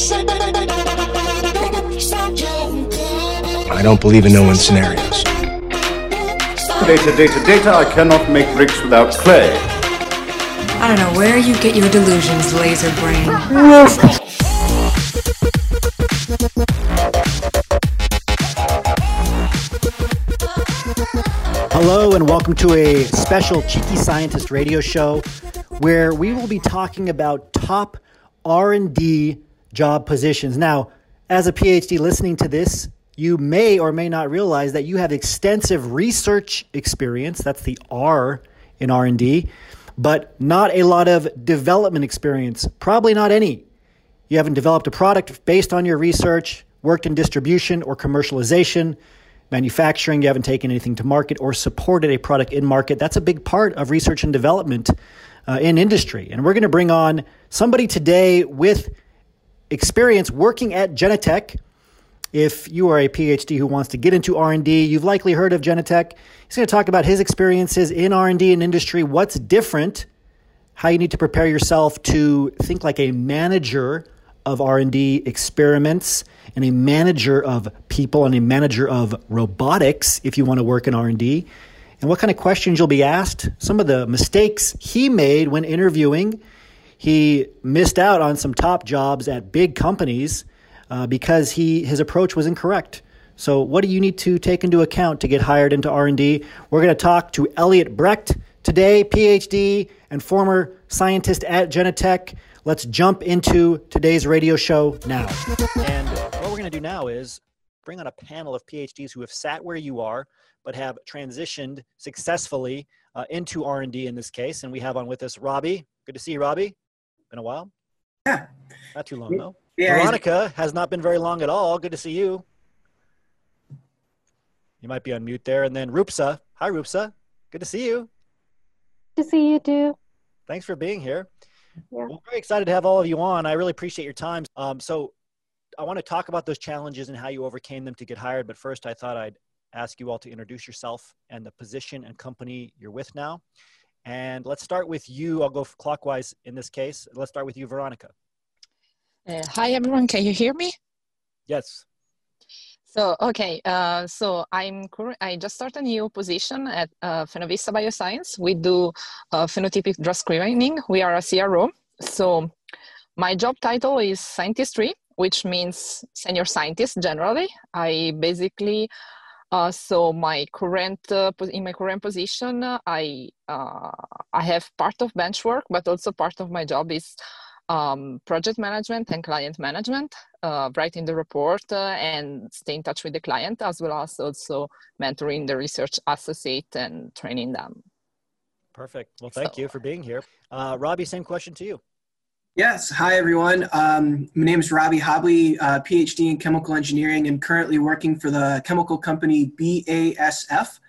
I don't believe in no-win scenarios. Data, data, data. I cannot make bricks without clay. I don't know where you get your delusions, laser brain. Hello and welcome to a special Cheeky Scientist radio show where we will be talking about top R&D job positions. Now, as a PhD listening to this, you may or may not realize that you have extensive research experience, that's the R in R&D, but not a lot of development experience, probably not any. You haven't developed a product based on your research, worked in distribution or commercialization, manufacturing, you haven't taken anything to market or supported a product in market. That's a big part of research and development uh, in industry. And we're going to bring on somebody today with experience working at Genentech. If you are a PhD who wants to get into R&D, you've likely heard of Genentech. He's going to talk about his experiences in R&D and industry, what's different, how you need to prepare yourself to think like a manager of R&D experiments and a manager of people and a manager of robotics if you want to work in R&D and what kind of questions you'll be asked some of the mistakes he made when interviewing he missed out on some top jobs at big companies uh, because he his approach was incorrect so what do you need to take into account to get hired into r&d we're going to talk to elliot brecht today phd and former scientist at genentech let's jump into today's radio show now. And what we're going to do now is bring on a panel of PhDs who have sat where you are, but have transitioned successfully uh, into R&D in this case. And we have on with us Robbie. Good to see you, Robbie. Been a while. Yeah. Not too long though. Yeah, Veronica has not been very long at all. Good to see you. You might be on mute there. And then Rupsa. Hi, Rupsa. Good to see you. Good to see you too. Thanks for being here. Yeah. Well, very excited to have all of you on. I really appreciate your time. Um, so I want to talk about those challenges and how you overcame them to get hired. But first, I thought I'd ask you all to introduce yourself and the position and company you're with now. And let's start with you. I'll go clockwise in this case. Let's start with you, Veronica. Uh, hi, everyone. Can you hear me? Yes. So okay, uh, so I'm. I just started a new position at uh, Phenovista Bioscience. We do uh, phenotypic drug screening. We are a CRO. So my job title is scientist three, which means senior scientist. Generally, I basically. Uh, so my current uh, in my current position, I uh, I have part of bench work, but also part of my job is um, project management and client management, uh, writing the report uh, and stay in touch with the client, as well as also mentoring the research associate and training them. Perfect. Well, thank so, you for being here. Uh, Robbie, same question to you. Yes. Hi, everyone. Um, my name is Robbie Hobley, uh, PhD in chemical engineering, and currently working for the chemical company BASF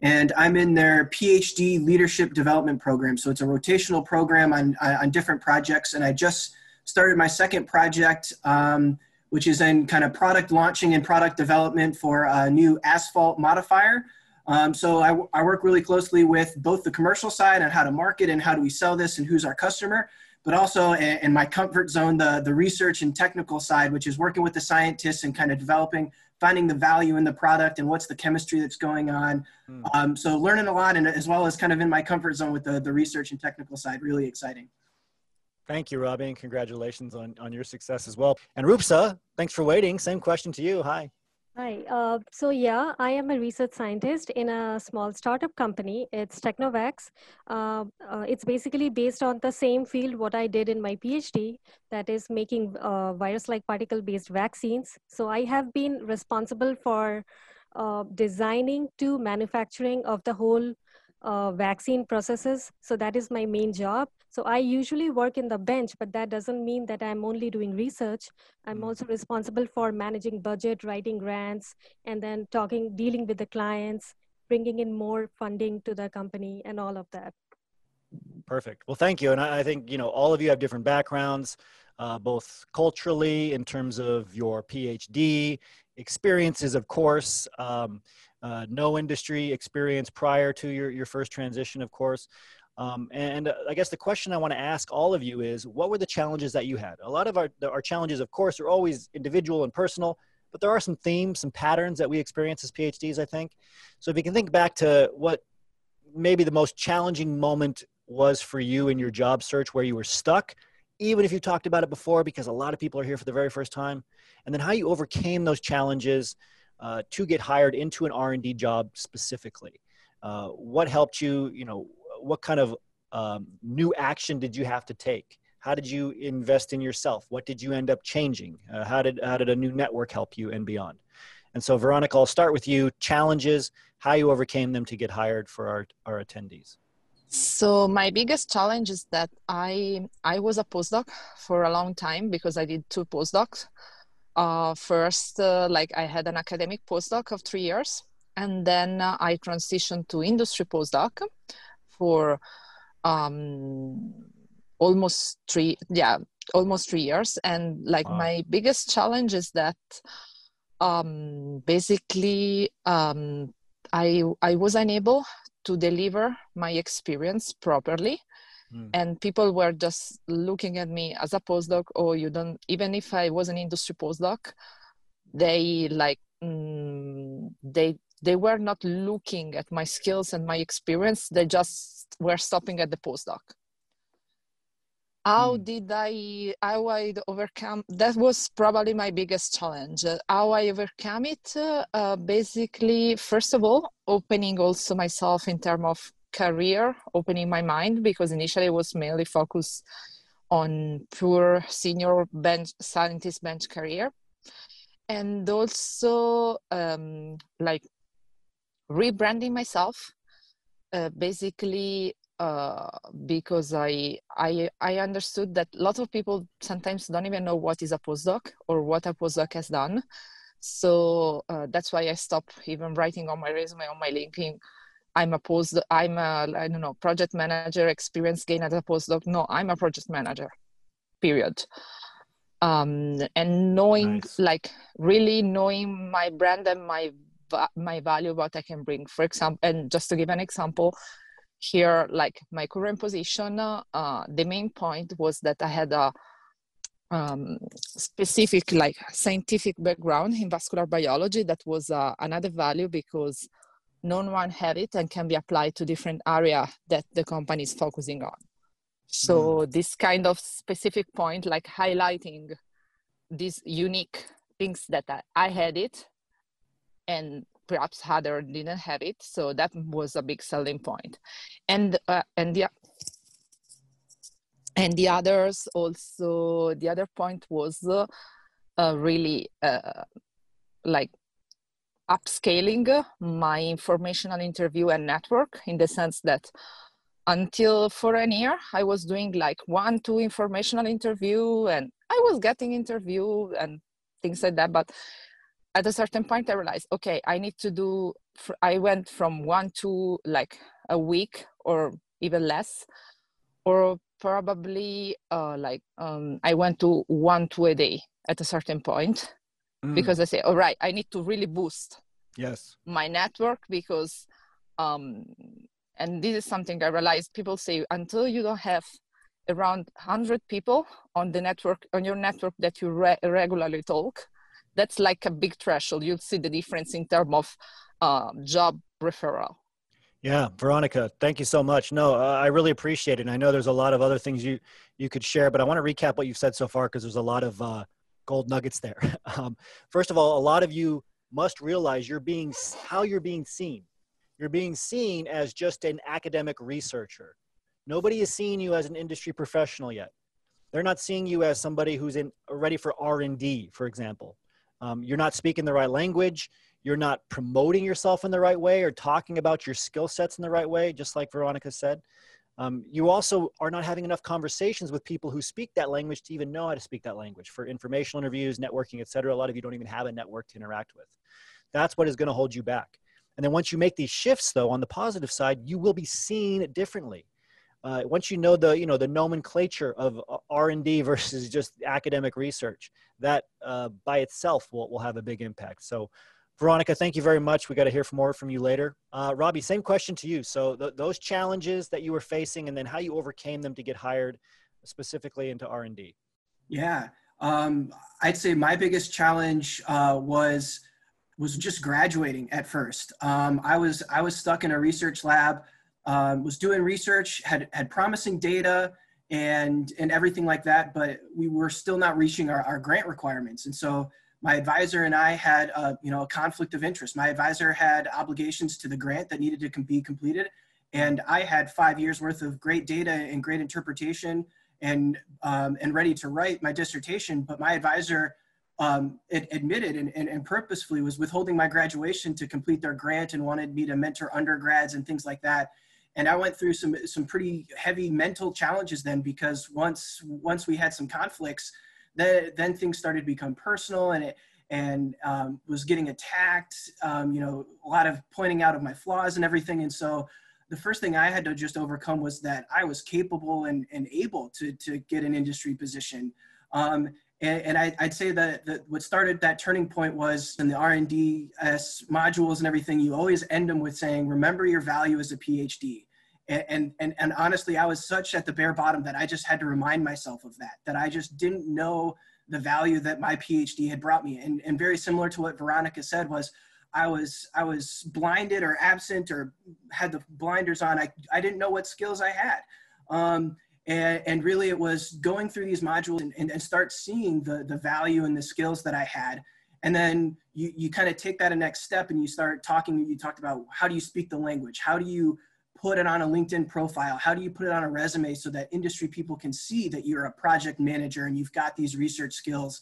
and I'm in their PhD leadership development program. So it's a rotational program on, on different projects. And I just started my second project, um, which is in kind of product launching and product development for a new asphalt modifier. Um, so I, I work really closely with both the commercial side on how to market and how do we sell this and who's our customer, but also in my comfort zone, the, the research and technical side, which is working with the scientists and kind of developing finding the value in the product and what's the chemistry that's going on. Mm. Um, so learning a lot and as well as kind of in my comfort zone with the, the research and technical side, really exciting. Thank you, Robbie, and congratulations on, on your success as well. And Rupsa, thanks for waiting. Same question to you. Hi. Hi. Uh, so yeah, I am a research scientist in a small startup company. It's Technovax. Uh, uh, it's basically based on the same field what I did in my PhD, that is making uh, virus-like particle-based vaccines. So I have been responsible for uh, designing to manufacturing of the whole uh, vaccine processes. So that is my main job. So I usually work in the bench, but that doesn't mean that I'm only doing research. I'm mm. also responsible for managing budget, writing grants, and then talking, dealing with the clients, bringing in more funding to the company, and all of that. Perfect. Well, thank you. And I, I think, you know, all of you have different backgrounds, uh, both culturally in terms of your PhD experiences, of course. Um, uh, no industry experience prior to your, your first transition, of course. Um, and I guess the question I want to ask all of you is, what were the challenges that you had? A lot of our, our challenges, of course, are always individual and personal, but there are some themes, some patterns that we experience as PhDs, I think. So if you can think back to what maybe the most challenging moment was for you in your job search where you were stuck, even if you talked about it before, because a lot of people are here for the very first time, and then how you overcame those challenges uh, to get hired into an R&D job specifically. Uh, what helped you, you know, what kind of um, new action did you have to take? How did you invest in yourself? What did you end up changing? Uh, how did how did a new network help you and beyond? And so, Veronica, I'll start with you. Challenges, how you overcame them to get hired for our, our attendees. So my biggest challenge is that I I was a postdoc for a long time because I did two postdocs. Uh, first, uh, like I had an academic postdoc of three years, and then uh, I transitioned to industry postdoc for um, almost three yeah almost three years and like wow. my biggest challenge is that um, basically um, I I was unable to deliver my experience properly. Mm. And people were just looking at me as a postdoc, or oh, you don't, even if I was an industry postdoc, they like, mm, they, they were not looking at my skills and my experience. They just were stopping at the postdoc how mm. did i how i overcome that was probably my biggest challenge how i overcome it uh, basically first of all opening also myself in terms of career opening my mind because initially it was mainly focused on pure senior bench scientist bench career and also um, like rebranding myself uh, basically uh, because I, I I understood that a lot of people sometimes don't even know what is a postdoc or what a postdoc has done. So uh, that's why I stopped even writing on my resume on my LinkedIn. I'm a post. I'm a I don't know project manager, experience gain as a postdoc. No, I'm a project manager. Period. Um, and knowing nice. like really knowing my brand and my my value, what I can bring. For example, and just to give an example, here like my current position uh, the main point was that i had a um, specific like scientific background in vascular biology that was uh, another value because no one had it and can be applied to different area that the company is focusing on so mm. this kind of specific point like highlighting these unique things that I, I had it and perhaps other didn't have it so that was a big selling point and uh, and the and the others also the other point was uh, uh, really uh, like upscaling my informational interview and network in the sense that until for a year i was doing like one two informational interview and i was getting interview and things like that but at a certain point i realized okay i need to do i went from one to like a week or even less or probably uh, like um, i went to one to a day at a certain point mm. because i say all right i need to really boost yes my network because um, and this is something i realized people say until you don't have around 100 people on the network on your network that you re- regularly talk that's like a big threshold. You'll see the difference in terms of uh, job referral. Yeah, Veronica, thank you so much. No, uh, I really appreciate it. And I know there's a lot of other things you you could share, but I want to recap what you've said so far because there's a lot of uh, gold nuggets there. Um, first of all, a lot of you must realize you're being how you're being seen. You're being seen as just an academic researcher. Nobody is seeing you as an industry professional yet. They're not seeing you as somebody who's in ready for R and D, for example. Um, you're not speaking the right language. You're not promoting yourself in the right way or talking about your skill sets in the right way, just like Veronica said. Um, you also are not having enough conversations with people who speak that language to even know how to speak that language for informational interviews, networking, et cetera. A lot of you don't even have a network to interact with. That's what is going to hold you back. And then once you make these shifts, though, on the positive side, you will be seen differently uh, once you know the you know the nomenclature of uh, r&d versus just academic research that uh, by itself will, will have a big impact so Veronica, thank you very much. We got to hear from more from you later. Uh, Robbie, same question to you. So th- those challenges that you were facing, and then how you overcame them to get hired, specifically into R and D. Yeah, um, I'd say my biggest challenge uh, was was just graduating at first. Um, I was I was stuck in a research lab, um, was doing research, had had promising data and and everything like that, but we were still not reaching our, our grant requirements, and so my advisor and I had a, you know, a conflict of interest. My advisor had obligations to the grant that needed to be completed. And I had five years worth of great data and great interpretation and, um, and ready to write my dissertation. But my advisor um, admitted and, and, and purposefully was withholding my graduation to complete their grant and wanted me to mentor undergrads and things like that and I went through some some pretty heavy mental challenges then because once once we had some conflicts, then then things started to become personal and it and um, was getting attacked um, you know a lot of pointing out of my flaws and everything. And so the first thing i had to just overcome was that i was capable and, and able to, to get an industry position. Um, and, and I, would say that, that what started that turning point was in the r&ds modules and everything you always end them with saying remember your value as a phd and, and and honestly i was such at the bare bottom that i just had to remind myself of that that i just didn't know the value that my phd had brought me. And, and very similar to what veronica said was i was i was blinded or absent or had the blinders on. I, I didn't know what skills i had. Um, and, and really it was going through these modules and, and, and start seeing the, the value and the skills that i had. And then you, you kind of take that a next step and you start talking you talked about how do you speak the language? How do you put it on a LinkedIn profile? How do you put it on a resume so that industry people can see that you're a project manager and you've got these research skills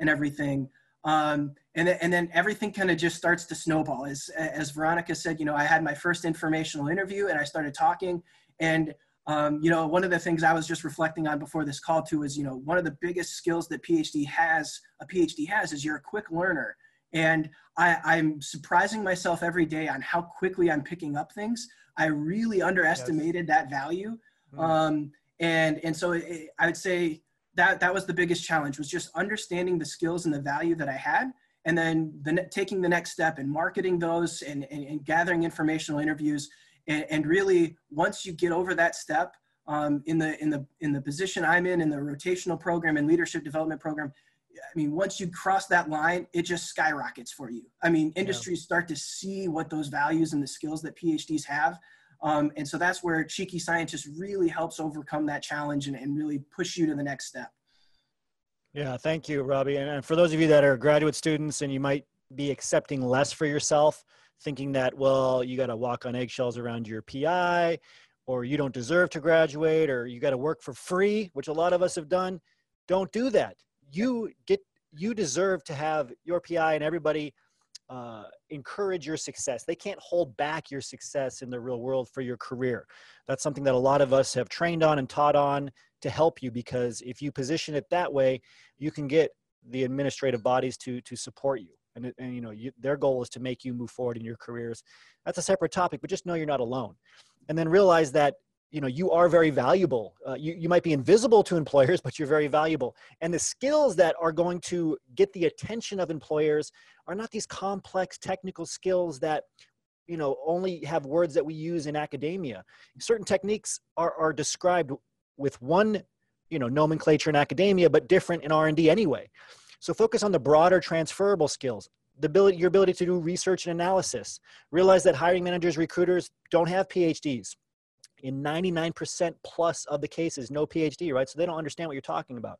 and everything? Um, and, then, and then everything kind of just starts to snowball. As, as Veronica said, you know, I had my first informational interview and I started talking. And, um, you know, one of the things I was just reflecting on before this call too is, you know, one of the biggest skills that PhD has, a PhD has, is you're a quick learner. And I, am surprising myself every day on how quickly I'm picking up things. I really underestimated yes. that value. Mm. Um, and, and so it, I would say that that was the biggest challenge was just understanding the skills and the value that I had. And then the, taking the next step and marketing those and, and, and gathering informational interviews. And, and, really once you get over that step um, in the, in the, in the position I'm in, in the rotational program and leadership development program, I mean, once you cross that line, it just skyrockets for you. I mean, industries yeah. start to see what those values and the skills that PhDs have. Um, and so that's where Cheeky Scientist really helps overcome that challenge and, and really push you to the next step. Yeah, thank you, Robbie. And for those of you that are graduate students and you might be accepting less for yourself, thinking that, well, you got to walk on eggshells around your PI, or you don't deserve to graduate, or you got to work for free, which a lot of us have done, don't do that you get you deserve to have your PI and everybody uh, encourage your success. They can't hold back your success in the real world for your career. That's something that a lot of us have trained on and taught on to help you because if you position it that way, you can get the administrative bodies to to support you. And, and you know you, their goal is to make you move forward in your careers. That's a separate topic, but just know you're not alone. And then realize that you know you are very valuable. Uh, you, you might be invisible to employers but you're very valuable. And the skills that are going to get the attention of employers are not these complex technical skills that you know only have words that we use in academia. Certain techniques are, are described with one you know nomenclature in academia but different in r&d anyway. So focus on the broader transferable skills the ability your ability to do research and analysis. Realize that hiring managers recruiters don't have phds in 99% plus of the cases no phd right? So they don't understand what you're talking about.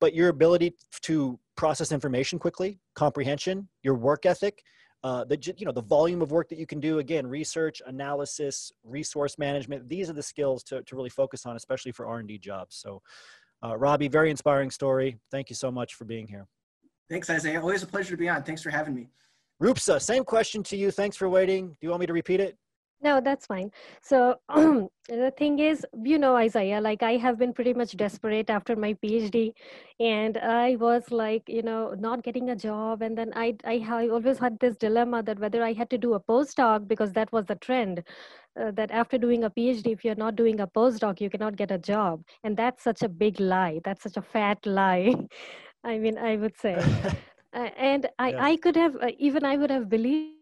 But your ability to process information quickly comprehension your work ethic uh, the you know the volume of work that you can do again research analysis resource management these are the skills to, to really focus on especially for r&d jobs. So uh, robbie very inspiring story. Thank you so much for being here. Thanks isaiah. Always a pleasure to be on. Thanks for having me. Rupsa same question to you. Thanks for waiting. Do you want me to repeat it no, that's fine. So the thing is, you know, Isaiah, like I have been pretty much desperate after my PhD, and I was like, you know, not getting a job, and then I, I, I always had this dilemma that whether I had to do a postdoc because that was the trend. Uh, that after doing a PhD, if you're not doing a postdoc, you cannot get a job, and that's such a big lie. That's such a fat lie. I mean, I would say. Uh, and I, Yeah. I could have uh, even I would have believed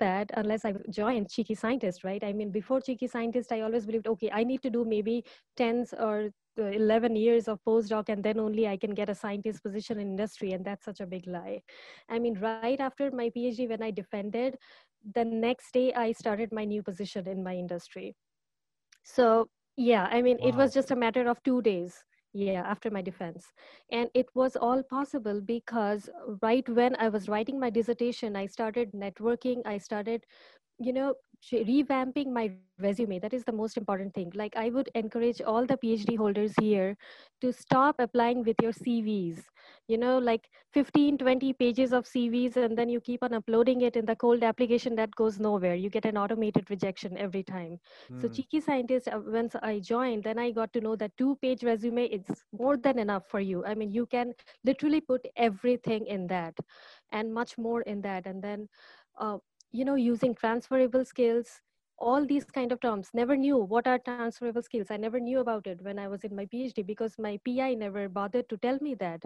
that unless I joined Cheeky Scientist, right? I mean, before Cheeky Scientist, I always believed, okay, I need to do maybe 10 or uh, 11 years of postdoc and then only I can get a scientist position in industry. And that's such a big lie. I mean, right after my PhD, when I defended, the next day I started my new position in my industry. So, yeah, I mean, it was just a matter of two days. Yeah, after my defense. And it was all possible because right when I was writing my dissertation, I started networking. I started, you know, revamping my resume. That is the most important thing. Like, I would encourage all the PhD holders here to stop applying with your CVs. You know, like 15, 20 pages of CVs, and then you keep on uploading it in the cold application that goes nowhere. You get an automated rejection every time. So Mm. cheeky scientist, uh, once I joined, then I got to know that two-page resume it's more than enough for you. I mean, you can literally put everything in that, and much more in that. And then, uh, you know, using transferable skills, all these kind of terms. Never knew what are transferable skills. I never knew about it when I was in my PhD because my PI never bothered to tell me that.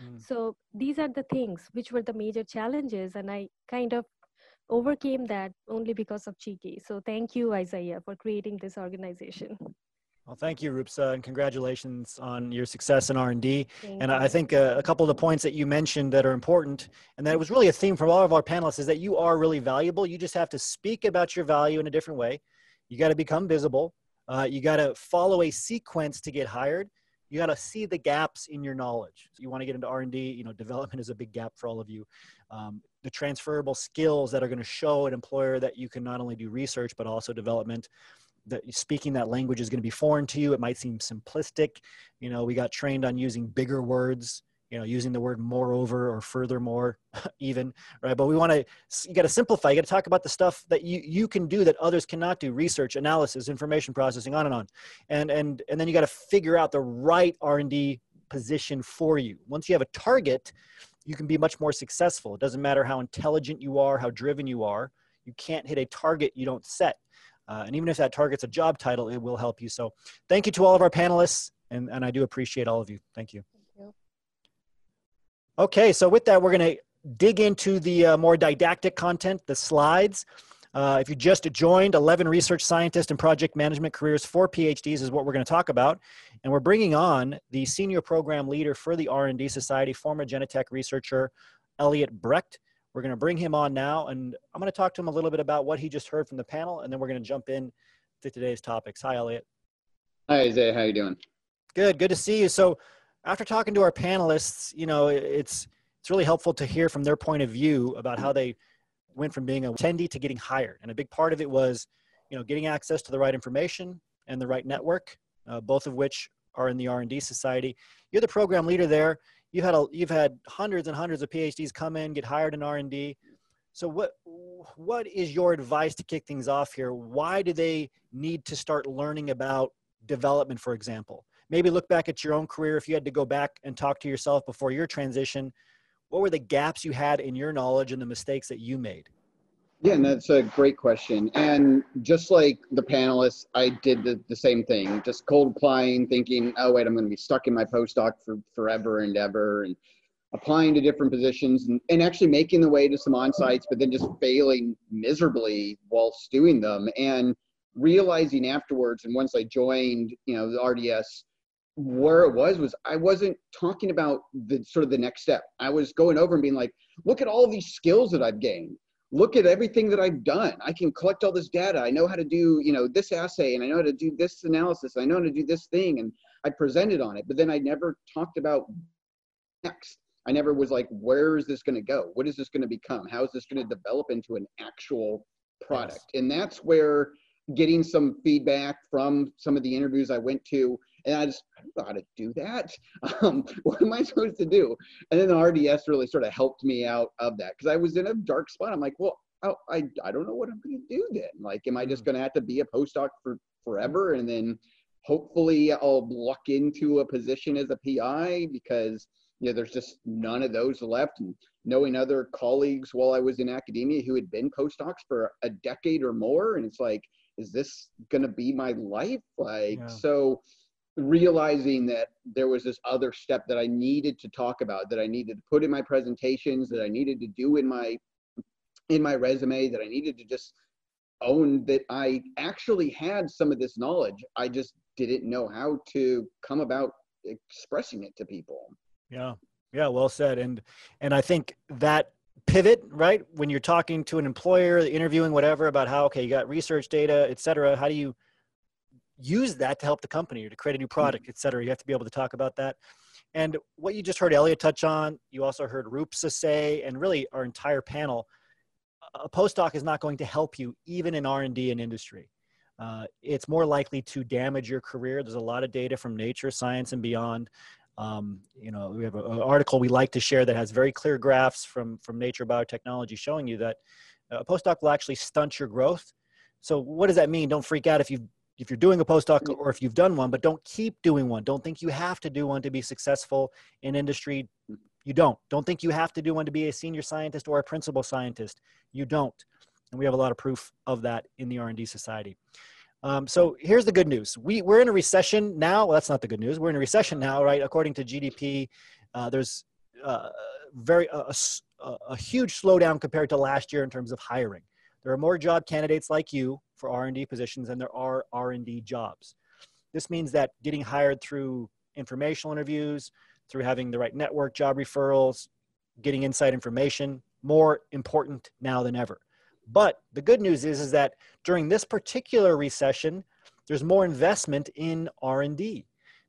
Mm. So these are the things which were the major challenges, and I kind of overcame that only because of Cheeky. So thank you, Isaiah, for creating this organization. Well, thank you, Rupsa, and congratulations on your success in R&D. Thank And. I think uh, a couple of the points that you mentioned that are important, and that was really a theme from all of our panelists, is that you are really valuable. You just have to speak about your value in a different way. You got to become visible. Uh, you got to follow a sequence to get hired. You got to see the gaps in your knowledge. So you want to get into R&D. You know, development is a big gap for all of you. Um, the transferable skills that are going to show an employer that you can not only do research but also development that speaking that language is going to be foreign to you. It might seem simplistic. You know, we got trained on using bigger words, you know, using the word moreover or furthermore, even, right? But we want to, you got to simplify. You got to talk about the stuff that you, you can do that others cannot do research, analysis, information processing, on and on. And, and, and then you got to figure out the right R&D position for you. Once you have a target, you can be much more successful. It doesn't matter how intelligent you are, how driven you are. You can't hit a target you don't set. Uh, and even if that target's a job title, it will help you. So thank you to all of our panelists, and, and I do appreciate all of you. Thank you. you. Okay, so with that, we're going to dig into the uh, more didactic content, the slides. Uh, if you just joined, 11 research scientist and project management careers for PhDs is what we're going to talk about. And we're bringing on the senior program leader for the R&D Society, former Genentech researcher, Elliot Brecht. We're going to bring him on now, and I'm going to talk to him a little bit about what he just heard from the panel, and then we're going to jump in to today's topics. Hi, Elliot. Hi, Isaiah. How you doing? Good, good to see you. So, after talking to our panelists, you know, it's it's really helpful to hear from their point of view about how they went from being a attendee to getting hired. And a big part of it was, you know, getting access to the right information and the right network, uh, both of which are in the R&D Society. You're the program leader there. You've had a, you've had hundreds and hundreds of PhDs come in, get hired in R&D. So what what is your advice to kick things off here? Why do they need to start learning about development, for example? Maybe look back at your own career. If you had to go back and talk to yourself before your transition, what were the gaps you had in your knowledge and the mistakes that you made? Yeah, and that's a great question. And just like the panelists, I did the, the same thing, just cold applying, thinking, oh, wait, I'm going to be stuck in my postdoc for forever and ever, and applying to different positions and, and actually making the way to some on sites, but then just failing miserably whilst doing them. And realizing afterwards, and once I joined, you know, the RDS, where it was was I wasn't talking about the sort of the next step. I was going over and being like, look at all these skills that I've gained. Look at everything that I've done. I can collect all this data. I know how to do, you know, this assay and I know how to do this analysis. I know how to do this thing and I presented on it. But then I never talked about next. I never was like, where is this going to go? What is this going to become? How is this going to develop into an actual product? And that's where getting some feedback from some of the interviews I went to and I just I don't know how to do that. Um, what am I supposed to do? And then the RDS really sort of helped me out of that because I was in a dark spot. I'm like, well, I, I, I don't know what I'm going to do then. Like, am I just going to have to be a postdoc for forever and then hopefully I'll luck into a position as a PI because you know there's just none of those left. And knowing other colleagues while I was in academia who had been postdocs for a decade or more, and it's like, is this going to be my life? Like, Yeah. so realizing that there was this other step that I needed to talk about, that I needed to put in my presentations, that I needed to do in my in my resume, that I needed to just own that I actually had some of this knowledge. I just didn't know how to come about expressing it to people. Yeah. Yeah, well said. And and I think that pivot, right? When you're talking to an employer, interviewing whatever about how okay, you got research data, et cetera, how do you use that to help the company or to create a new mm-hmm. product, et cetera? You have to be able to talk about that. And what you just heard Elliot touch on, you also heard Rupsa say, and really our entire panel, a postdoc is not going to help you even in R&D and industry. Uh, it's more likely to damage your career. There's a lot of data from Nature, Science, and beyond. Um, you know, we have an article we like to share that has very clear graphs from from Nature Biotechnology showing you that a postdoc will actually stunt your growth. So, what does that mean? Don't freak out if you if you're doing a postdoc or if you've done one, but don't keep doing one. Don't think you have to do one to be successful in industry. You don't. Don't think you have to do one to be a senior scientist or a principal scientist. You don't. And we have a lot of proof of that in the R&D Society. Um, so here's the good news. We, we're in a recession now. Well, that's not the good news. We're in a recession now, right? According to GDP, uh, there's uh, very a, a, a, huge slowdown compared to last year in terms of hiring. There are more job candidates like you for R&D positions than there are R&D jobs. This means that getting hired through informational interviews, through having the right network, job referrals, getting inside information, more important now than ever. But the good news is, is that during this particular recession, there's more investment in R&D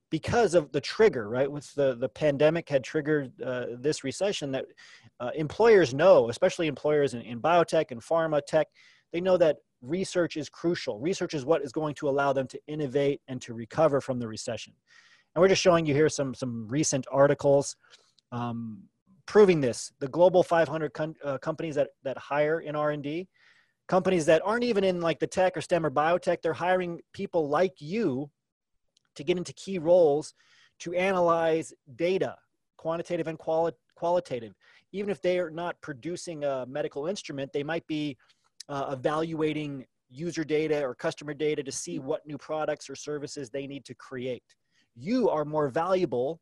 because of the trigger, right? With the, the pandemic had triggered uh, this recession that uh, employers know, especially employers in, in biotech and pharma tech, they know that research is crucial. Research is what is going to allow them to innovate and to recover from the recession. And we're just showing you here some, some recent articles um, proving this. The global 500 com- uh, companies that, that hire in R&D, companies that aren't even in like the tech or STEM or biotech, they're hiring people like you to get into key roles to analyze data, quantitative and quali- qualitative. Even if they are not producing a medical instrument, they might be uh, evaluating user data or customer data to see what new products or services they need to create. You are more valuable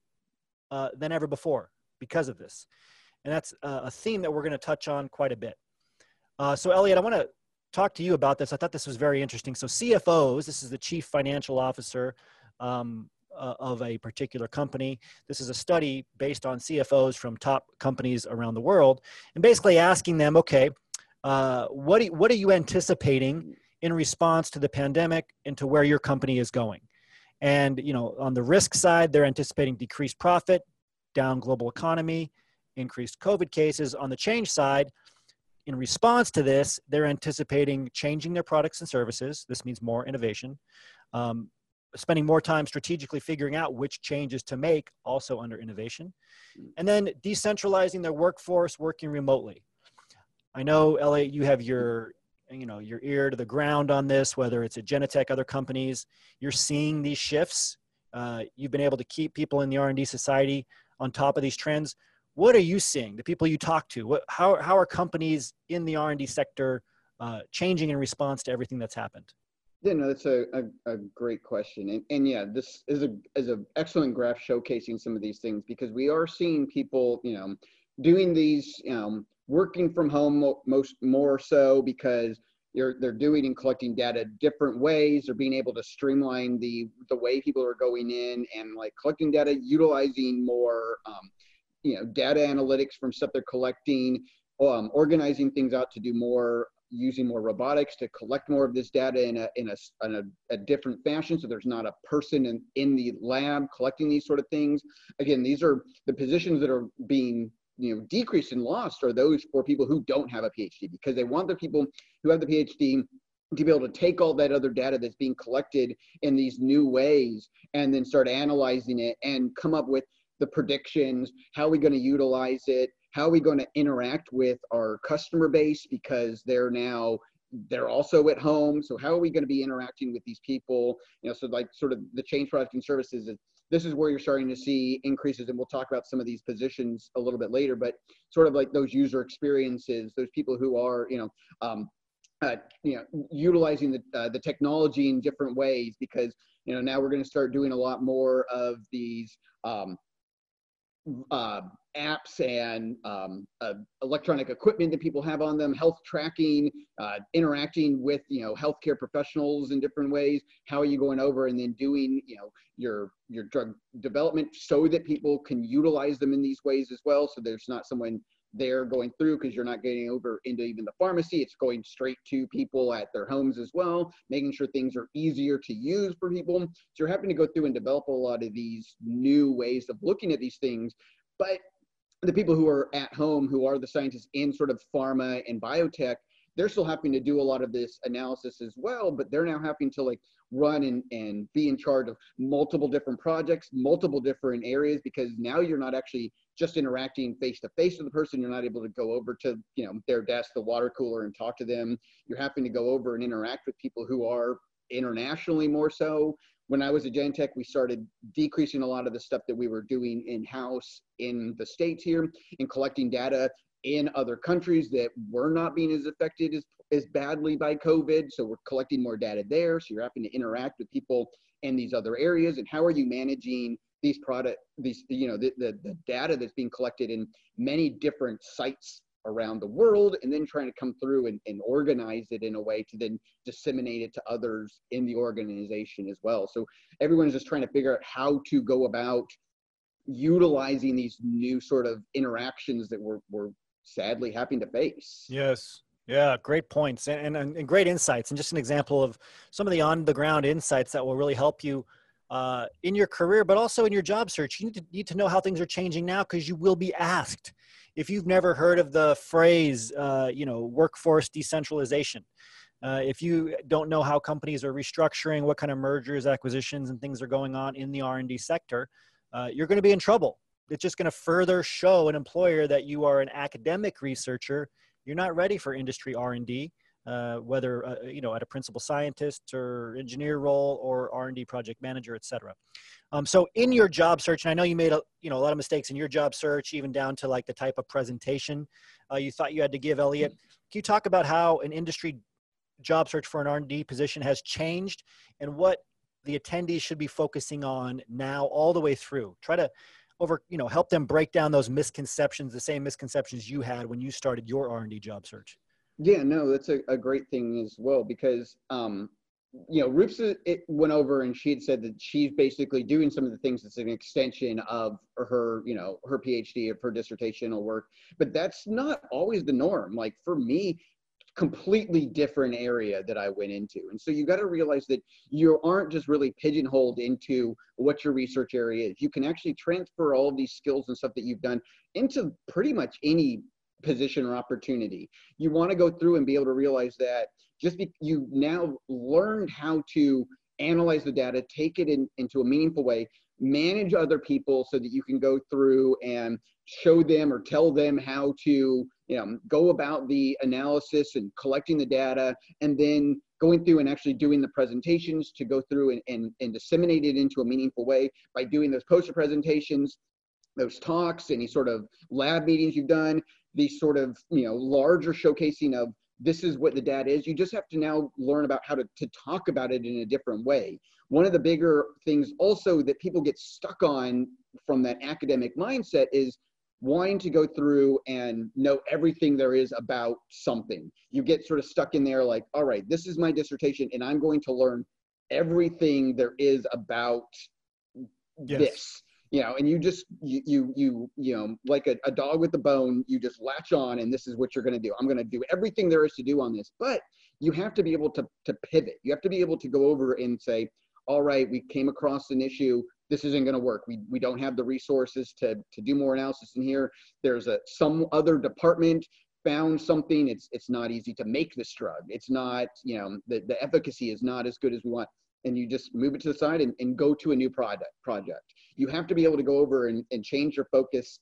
uh, than ever before because of this. And that's a theme that we're going to touch on quite a bit. Uh, so, Elliot, I want to talk to you about this. I thought this was very interesting. So, CFOs, this is the chief financial officer um, uh, of a particular company. This is a study based on CFOs from top companies around the world, and basically asking them, okay, uh, what, you, what are you anticipating in response to the pandemic and to where your company is going? And you know, on the risk side, they're anticipating decreased profit, down global economy, increased COVID cases. On the change side, in response to this, they're anticipating changing their products and services. This means more innovation, um, spending more time strategically figuring out which changes to make, also under innovation, and then decentralizing their workforce, working remotely. I know, Elliot, you have your you know your ear to the ground on this, whether it's at Genentech, other companies. You're seeing these shifts. Uh, you've been able to keep people in the R&D society on top of these trends. What are you seeing? The people you talk to, what, how, how are companies in the R&D sector uh, changing in response to everything that's happened? Yeah, no, that's a, a, a, great question. And, and yeah, this is a is an excellent graph showcasing some of these things because we are seeing people, you know, doing these, you know, working from home most more so because they're, they're doing and collecting data different ways. They're being able to streamline the the way people are going in and like collecting data, utilizing more um, you know data analytics from stuff they're collecting, um, organizing things out to do more using more robotics to collect more of this data in a in a, in a, a, different fashion so there's not a person in, in the lab collecting these sort of things. Again these are the positions that are being you know decreased and lost are those for people who don't have a phd because they want the people who have the phd to be able to take all that other data that's being collected in these new ways and then start analyzing it and come up with the predictions how are we going to utilize it how are we going to interact with our customer base? Because they're now they're also at home. So how are we going to be interacting with these people? You know so like sort of the change product and services this is where you're starting to see increases and we'll talk about some of these positions a little bit later but sort of like those user experiences those people who are you know um, uh, you know, utilizing the uh, the technology in different ways because you know now we're going to start doing a lot more of these um, uh, apps and um, uh, electronic equipment that people have on them, health tracking, uh, interacting with you know healthcare professionals in different ways. How are you going over and then doing you know your your drug development so that people can utilize them in these ways as well? So there's not someone there going through because you're not getting over into even the pharmacy. It's going straight to people at their homes as well, making sure things are easier to use for people. So you're having to go through and develop a lot of these new ways of looking at these things. But the people who are at home, who are the scientists in sort of pharma and biotech, they're still having to do a lot of this analysis as well, but they're now having to like run and, and be in charge of multiple different projects, multiple different areas, because now you're not actually just interacting face to face with the person. You're not able to go over to, you know, their desk, the water cooler and talk to them. You're having to go over and interact with people who are internationally more so. When I was at Genentech, we started decreasing a lot of the stuff that we were doing in house in the States here and collecting data in other countries that were not being as affected as, as badly by COVID. So we're collecting more data there. So you're having to interact with people in these other areas. And how are you managing these product, these, you know, the, the, the data that's being collected in many different sites around the world and then trying to come through and, and organize it in a way to then disseminate it to others in the organization as well. So everyone's just trying to figure out how to go about utilizing these new sort of interactions that we're, we're sadly having to face. Yes. Yeah, great points and, and, and, great insights, and just an example of some of the on the ground insights that will really help you uh, in your career, but also in your job search. You need to, need to know how things are changing now because you will be asked. If you've never heard of the phrase, uh, you know, workforce decentralization, uh, if you don't know how companies are restructuring, what kind of mergers, acquisitions, and things are going on in the R&D sector, uh, you're going to be in trouble it's just going to further show an employer that you are an academic researcher you're not ready for industry r&d uh, whether uh, you know at a principal scientist or engineer role or r&d project manager et cetera. Um, so in your job search and i know you made a you know a lot of mistakes in your job search even down to like the type of presentation uh, you thought you had to give elliot can you talk about how an industry job search for an r&d position has changed and what the attendees should be focusing on now all the way through? Try to over you know help them break down those misconceptions the same misconceptions you had when you started your r&d job search yeah no that's a, a great thing as well because um you know Rupsa went over and she had said that she's basically doing some of the things that's an extension of her you know her phd of her dissertational work but that's not always the norm like for me completely different area that I went into. And so you got to realize that you aren't just really pigeonholed into what your research area is. You can actually transfer all of these skills and stuff that you've done into pretty much any position or opportunity. You want to go through and be able to realize that just be, you now learned how to analyze the data, take it in, into a meaningful way, manage other people so that you can go through and show them or tell them how to you know go about the analysis and collecting the data and then going through and actually doing the presentations to go through and, and, and disseminate it into a meaningful way by doing those poster presentations those talks any sort of lab meetings you've done these sort of you know larger showcasing of this is what the data is you just have to now learn about how to, to talk about it in a different way one of the bigger things also that people get stuck on from that academic mindset is wanting to go through and know everything there is about something. You get sort of stuck in there like, all right, this is my dissertation and I'm going to learn everything there is about yes. this. You know, and you just you you you you know, like a, a dog with a bone, you just latch on and this is what you're gonna do. I'm gonna do everything there is to do on this. But you have to be able to to pivot. You have to be able to go over and say, all right, we came across an issue this isn't going to work. We, we don't have the resources to, to do more analysis in here. There's a some other department found something. It's it's not easy to make this drug. It's not you know the, the efficacy is not as good as we want. And you just move it to the side and, and go to a new product project. You have to be able to go over and, and change your focus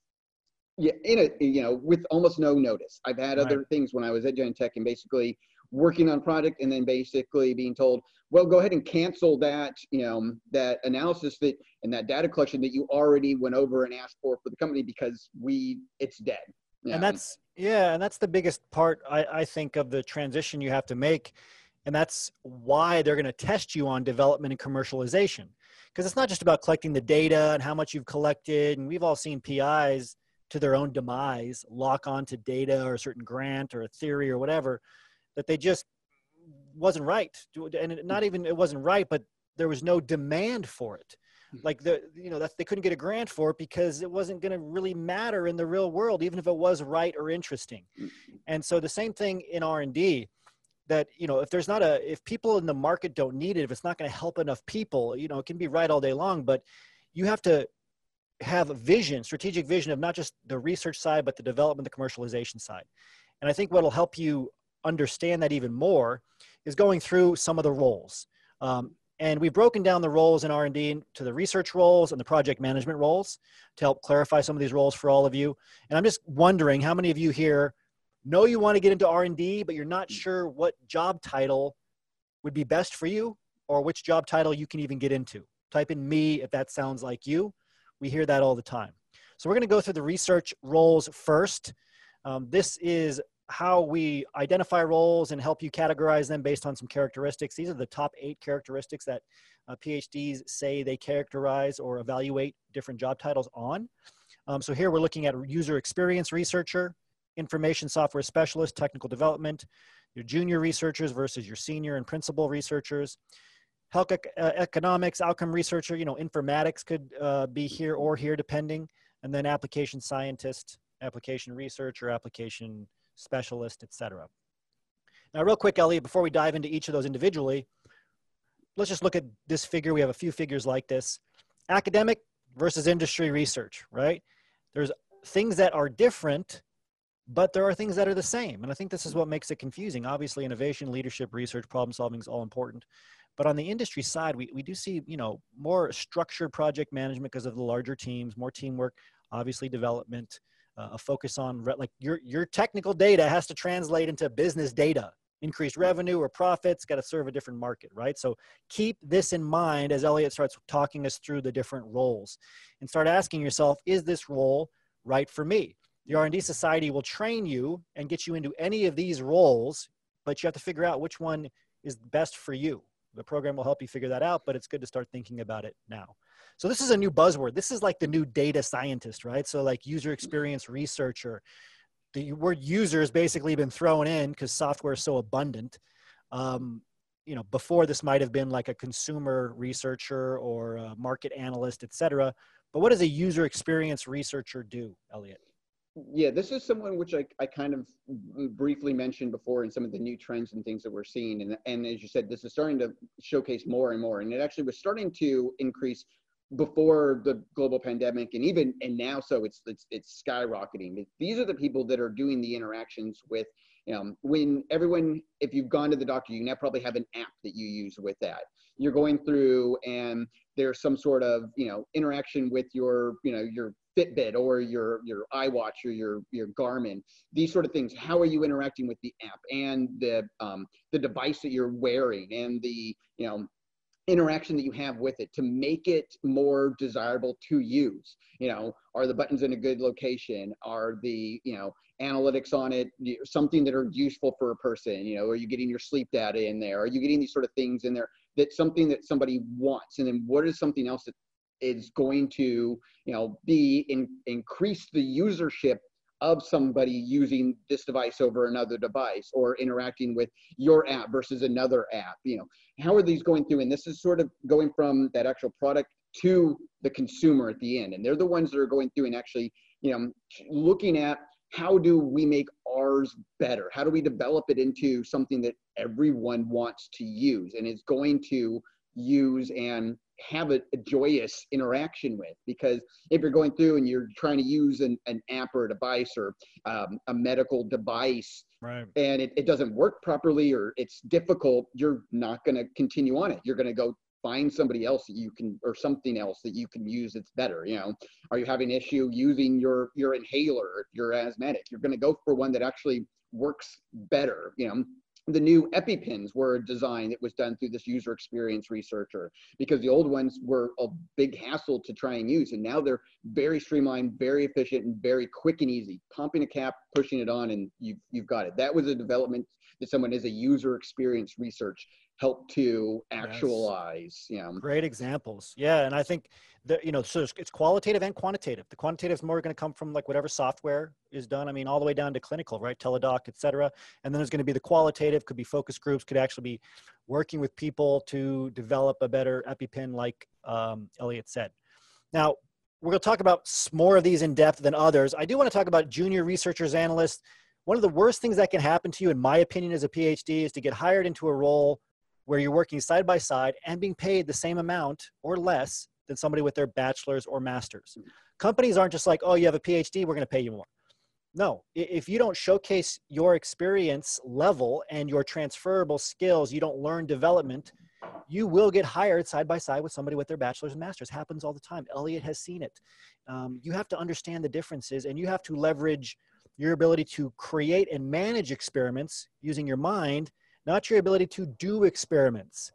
yeah, in a you know with almost no notice. I've had right. other things when I was at Genentech and basically working on project and then basically being told, well, go ahead and cancel that, you know, that analysis that and that data collection that you already went over and asked for for the company because we it's dead. and that's yeah and that's the biggest part I, I think of the transition you have to make and that's why they're going to test you on development and commercialization. Because it's not just about collecting the data and how much you've collected and we've all seen pis to their own demise lock onto data or a certain grant or a theory or whatever that they just wasn't right. And not even it wasn't right but there was no demand for it. Hmm. Like the you know that they couldn't get a grant for it because it wasn't going to really matter in the real world even if it was right or interesting. Hmm. And so the same thing in r&d that you know if there's not a if people in the market don't need it if it's not going to help enough people you know it can be right all day long but you have to have a vision strategic vision of not just the research side but the development the commercialization side. And i think what will help you understand that even more is going through some of the roles. Um, and we've broken down the roles in r&d to the research roles and the project management roles to help clarify some of these roles for all of you. And i'm just wondering how many of you here know you want to get into r&d but you're not sure what job title would be best for you or which job title you can even get into type in me if that sounds like you we hear that all the time so we're going to go through the research roles first um, this is how we identify roles and help you categorize them based on some characteristics. These are the top eight characteristics that uh, PhDs say they characterize or evaluate different job titles on. Um, so here we're looking at user experience researcher, information software specialist, technical development, your junior researchers versus your senior and principal researchers, health uh, economics, outcome researcher, you know, informatics could uh, be here or here depending, and then application scientist, application researcher, application specialist, etc. Now, real quick, Elliot, before we dive into each of those individually, let's just look at this figure. We have a few figures like this. Academic versus industry research, right? There's things that are different, but there are things that are the same. And I think this is what makes it confusing. Obviously, innovation, leadership, research, problem solving is all important. But on the industry side, we, we do see, you know, more structured project management because of the larger teams, more teamwork, obviously development, uh, a focus on re- like your your technical data has to translate into business data increased revenue or profits got to serve a different market right so keep this in mind as elliot starts talking us through the different roles and start asking yourself is this role right for me the r&d society will train you and get you into any of these roles but you have to figure out which one is best for you the program will help you figure that out but it's good to start thinking about it now so this is a new buzzword. This is like the new data scientist, right? So like user experience researcher. The word user has basically been thrown in because software is so abundant. Um, you know, before this might have been like a consumer researcher or a market analyst, et cetera. But what does a user experience researcher do, Elliot? Yeah, this is someone which I, I kind of briefly mentioned before in some of the new trends and things that we're seeing. And, and as you said, this is starting to showcase more and more. And it actually was starting to increase before the global pandemic and even and now so it's it's it's skyrocketing these are the people that are doing the interactions with you know when everyone if you've gone to the doctor you now probably have an app that you use with that you're going through and there's some sort of you know interaction with your you know your fitbit or your your iwatch or your your garmin these sort of things how are you interacting with the app and the um, the device that you're wearing and the you know interaction that you have with it to make it more desirable to use? You know are the buttons in a good location? Are the you know analytics on it something that are useful for a person? You know are you getting your sleep data in there? Are you getting these sort of things in there that's something that somebody wants? And then what is something else that is going to you know be in, increase the usership of somebody using this device over another device or interacting with your app versus another app you know. How are these going through? And this is sort of going from that actual product to the consumer at the end. And they're the ones that are going through and actually you know looking at how do we make ours better? How do we develop it into something that everyone wants to use and is going to use and have a, a, joyous interaction with because if you're going through and you're trying to use an, an app or a device or um, a medical device right. and it, it doesn't work properly or it's difficult you're not going to continue on it. You're going to go find somebody else that you can or something else that you can use that's better you know? Are you having issue using your your inhaler you're asthmatic? You're going to go for one that actually works better you know the new EpiPens were a design that was done through this user experience researcher because the old ones were a big hassle to try and use. And now they're very streamlined, very efficient, and very quick and easy. Pumping a cap, pushing it on, and you've, you've got it. That was a development that someone as a user experience research help to actualize yes. you know. Great examples. Yeah and i think that you know so it's qualitative and quantitative. The quantitative is more going to come from like whatever software is done i mean all the way down to clinical right? Teladoc et cetera. And then there's going to be the qualitative could be focus groups could actually be working with people to develop a better epipen like um, elliot said. Now we're going to talk about more of these in depth than others. I do want to talk about junior researchers analysts. One of the worst things that can happen to you in my opinion as a phd is to get hired into a role where you're working side by side and being paid the same amount or less than somebody with their bachelor's or master's. Companies aren't just like, oh, you have a PhD, we're going to pay you more. No, if you don't showcase your experience level and your transferable skills, you don't learn development, you will get hired side by side with somebody with their bachelor's and master's. Happens all the time. Elliot has seen it. Um, you have to understand the differences and you have to leverage your ability to create and manage experiments using your mind not your ability to do experiments.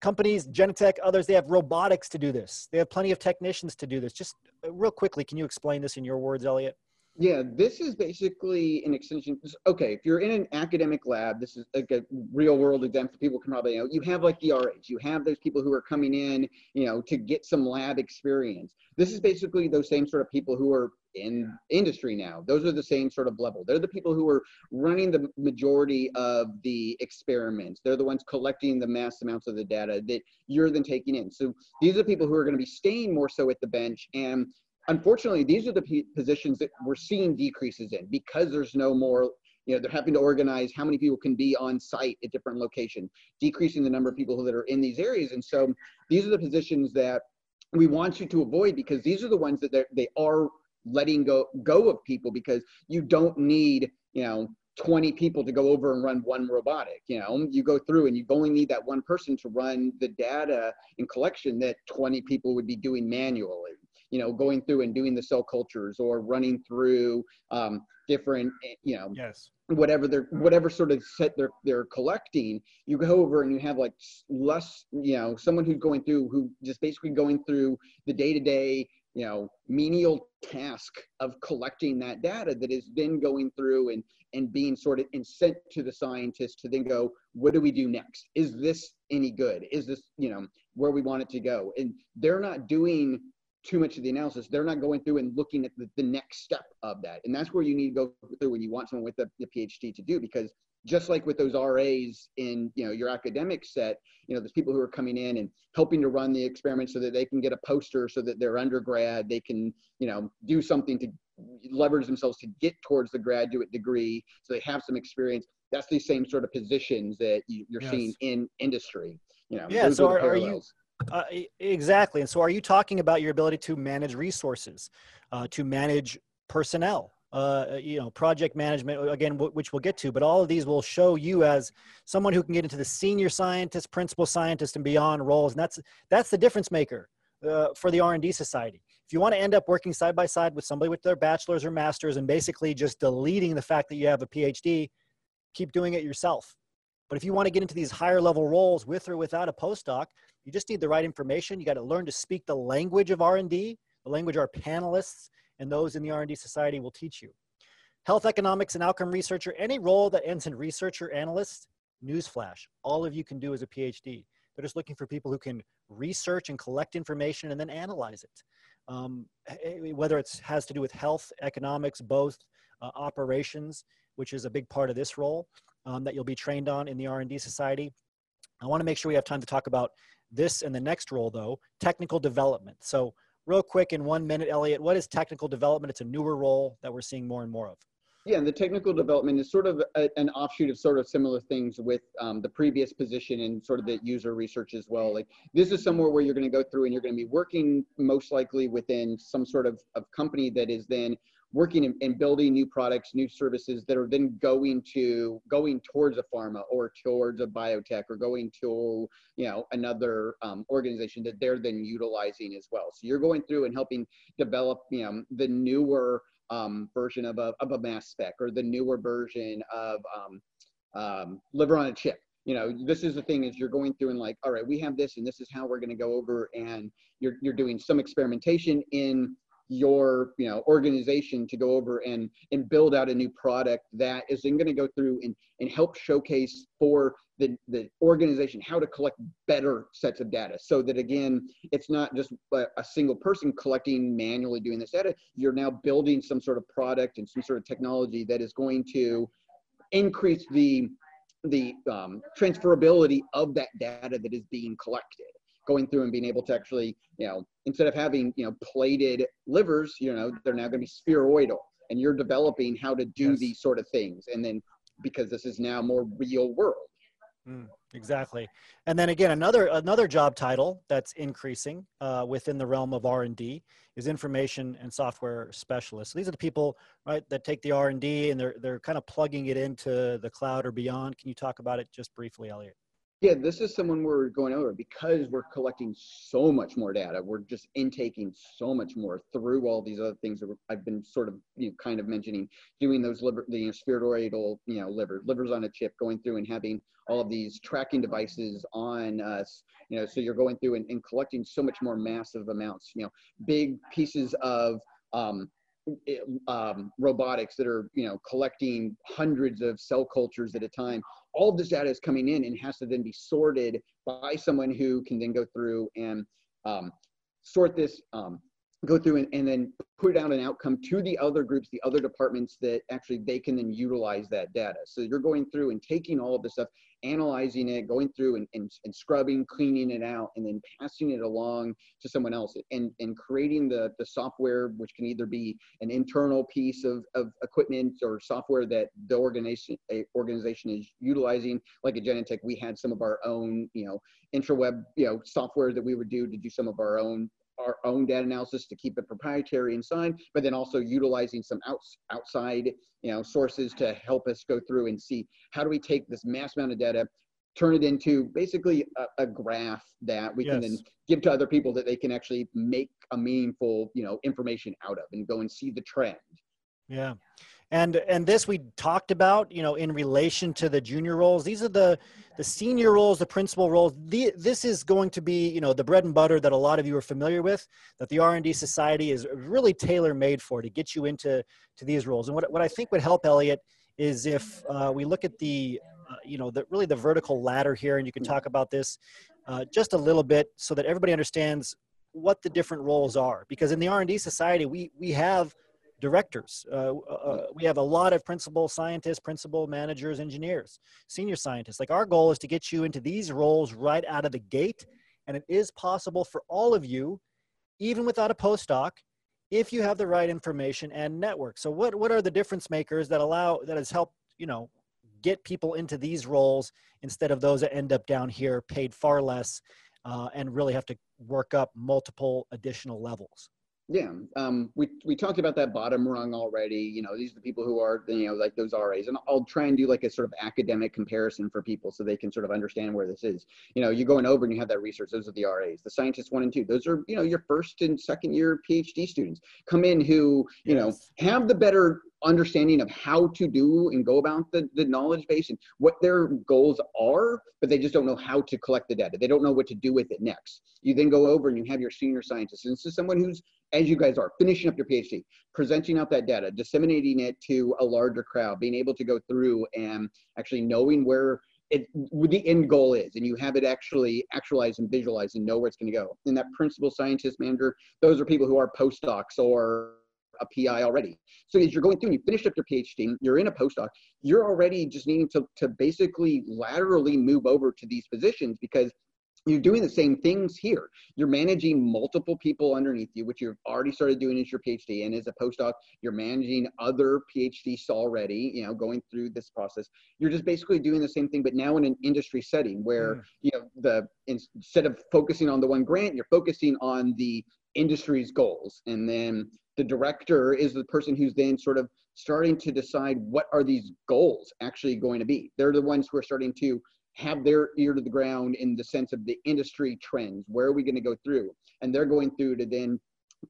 Companies, Genentech, others, they have robotics to do this. They have plenty of technicians to do this. Just uh, real quickly, can you explain this in your words, Elliot? Yeah, this is basically an extension. Okay, if you're in an academic lab, this is like a real world example people can probably know. You have like the RAs, you have those people who are coming in, you know, to get some lab experience. This is basically those same sort of people who are in industry now. Those are the same sort of level. They're the people who are running the majority of the experiments. They're the ones collecting the mass amounts of the data that you're then taking in. So these are the people who are going to be staying more so at the bench. And unfortunately, these are the positions that we're seeing decreases in because there's no more you know they're having to organize how many people can be on site at different locations decreasing the number of people that are in these areas. And so these are the positions that we want you to avoid because these are the ones that they are letting go go of people because you don't need you know 20 people to go over and run one robotic. You know you go through and you only need that one person to run the data and collection that 20 people would be doing manually you know going through and doing the cell cultures or running through um, different eh, you know yes. whatever they're whatever sort of set they're they're collecting you go over and you have like less you know someone who's going through who just basically going through the day-to-day you know menial task of collecting that data that is then going through and and being sort of and sent to the scientists to then go what do we do next? Is this any good? Is this you know where we want it to go? And they're not doing too much of the analysis they're not going through and looking at the, the next step of that and that's where you need to go through when you want someone with the, the phd to do because just like with those RAs in you know your academic set, you know there's people who are coming in and helping to run the experiment so that they can get a poster so that their undergrad they can you know do something to leverage themselves to get towards the graduate degree so they have some experience. That's the same sort of positions that you, are yes. seeing in industry. You know, yeah. So are, are, you? Uh, exactly. And so, are you talking about your ability to manage resources, uh, to manage personnel? uh, you know, project management, uh, again, w- which we'll get to, but all of these will show you as someone who can get into the senior scientist, principal scientist, and beyond roles. And that's, that's the difference maker uh, for the R&D Society. If you want to end up working side by side with somebody with their bachelor's or master's and basically just deleting the fact that you have a PhD, keep doing it yourself. But if you want to get into these higher level roles with or without a postdoc, you just need the right information. You got to learn to speak the language of R&D, the language our panelists and those in the R&D Society will teach you. Health economics and outcome researcher, any role that ends in researcher analyst, newsflash, all of you can do as a PhD. They're just looking for people who can research and collect information and then analyze it. Um, whether it has to do with health, economics, both uh, operations, which is a big part of this role um, that you'll be trained on in the R&D Society. I want to make sure we have time to talk about this and the next role, though, technical development. So real quick in one minute, Elliot, what is technical development? It's a newer role that we're seeing more and more of. Yeah, and the technical development is sort of a, an offshoot of sort of similar things with um, the previous position and sort of the user research as well. Like this is somewhere where you're going to go through and you're going to be working most likely within some sort of, of company that is then working and, building new products, new services that are then going to going towards a pharma or towards a biotech or going to you know another um, organization that they're then utilizing as well. So you're going through and helping develop you know the newer um, version of a, of a mass spec or the newer version of um, um, liver on a chip you know this is the thing is you're going through and like all right we have this and this is how we're going to go over and you're, you're doing some experimentation in your you know organization to go over and and build out a new product that is then going to go through and and help showcase for the the organization how to collect better sets of data. So that again it's not just a, a single person collecting manually doing this data. You're now building some sort of product and some sort of technology that is going to increase the the um, transferability of that data that is being collected going through and being able to actually you know instead of having you know plated livers you know they're now going to be spheroidal and you're developing how to do yes. these sort of things and then because this is now more real world. Mm, exactly. And then again another another job title that's increasing uh, within the realm of r&d is information and software specialists. So these are the people right that take the r&d and they're they're kind of plugging it into the cloud or beyond. Can you talk about it just briefly elliot yeah, this is someone we're going over because we're collecting so much more data. We're just intaking so much more through all these other things that I've been sort of, you know, kind of mentioning, doing those liver, the you know, spheroidal, you know, liver, livers on a chip, going through and having all of these tracking devices on us, you know, so you're going through and, and collecting so much more massive amounts, you know, big pieces of um, um, robotics that are you know collecting hundreds of cell cultures at a time all of this data is coming in and has to then be sorted by someone who can then go through and um, sort this um, go through and, and then put out an outcome to the other groups, the other departments that actually they can then utilize that data. So you're going through and taking all of this stuff, analyzing it, going through and, and, and scrubbing, cleaning it out, and then passing it along to someone else and, and creating the, the software, which can either be an internal piece of, of equipment or software that the organization, organization is utilizing. Like at Genentech, we had some of our own, you know, intraweb, you know, software that we would do to do some of our own our own data analysis to keep it proprietary inside, but then also utilizing some outs, outside you know, sources to help us go through and see how do we take this mass amount of data, turn it into basically a, a graph that we yes. can then give to other people that they can actually make a meaningful, you know, information out of and go and see the trend. Yeah and and this we talked about you know in relation to the junior roles. These are the the senior roles the principal roles. The, this is going to be you know the bread and butter that a lot of you are familiar with that the r&d society is really tailor made for to get you into to these roles. And what, what i think would help elliot is if uh, we look at the uh, you know the really the vertical ladder here and you can talk about this uh, just a little bit so that everybody understands what the different roles are. Because in the r&d society we we have directors. Uh, uh, we have a lot of principal scientists, principal managers, engineers, senior scientists. Like our goal is to get you into these roles right out of the gate. And it is possible for all of you, even without a postdoc, if you have the right information and network. So what, what are the difference makers that allow, that has helped, you know, get people into these roles instead of those that end up down here paid far less uh, and really have to work up multiple additional levels? Yeah, um, we we talked about that bottom rung already. You know, these are the people who are you know like those RAs, and I'll try and do like a sort of academic comparison for people so they can sort of understand where this is. You know, you're going over and you have that research. Those are the RAs, the scientists one and two. Those are you know your first and second year PhD students come in who you yes. know have the better understanding of how to do and go about the, the knowledge base and what their goals are, but they just don't know how to collect the data. They don't know what to do with it next. You then go over and you have your senior scientist. And this is someone who's as you guys are, finishing up your PhD, presenting out that data, disseminating it to a larger crowd, being able to go through and actually knowing where it the end goal is and you have it actually actualize and visualize and know where it's going to go and that principal scientist manager those are people who are postdocs or a PI already. So as you're going through and you finish up your PhD, you're in a postdoc, you're already just needing to, to basically laterally move over to these positions because you're doing the same things here. You're managing multiple people underneath you, which you've already started doing as your PhD. And as a postdoc, you're managing other PhDs already, you know, going through this process. You're just basically doing the same thing, but now in an industry setting where, mm. you know, the instead of focusing on the one grant, you're focusing on the industry's goals. And then the director is the person who's then sort of starting to decide what are these goals actually going to be. They're the ones who are starting to have their ear to the ground in the sense of the industry trends. Where are we going to go through? And they're going through to then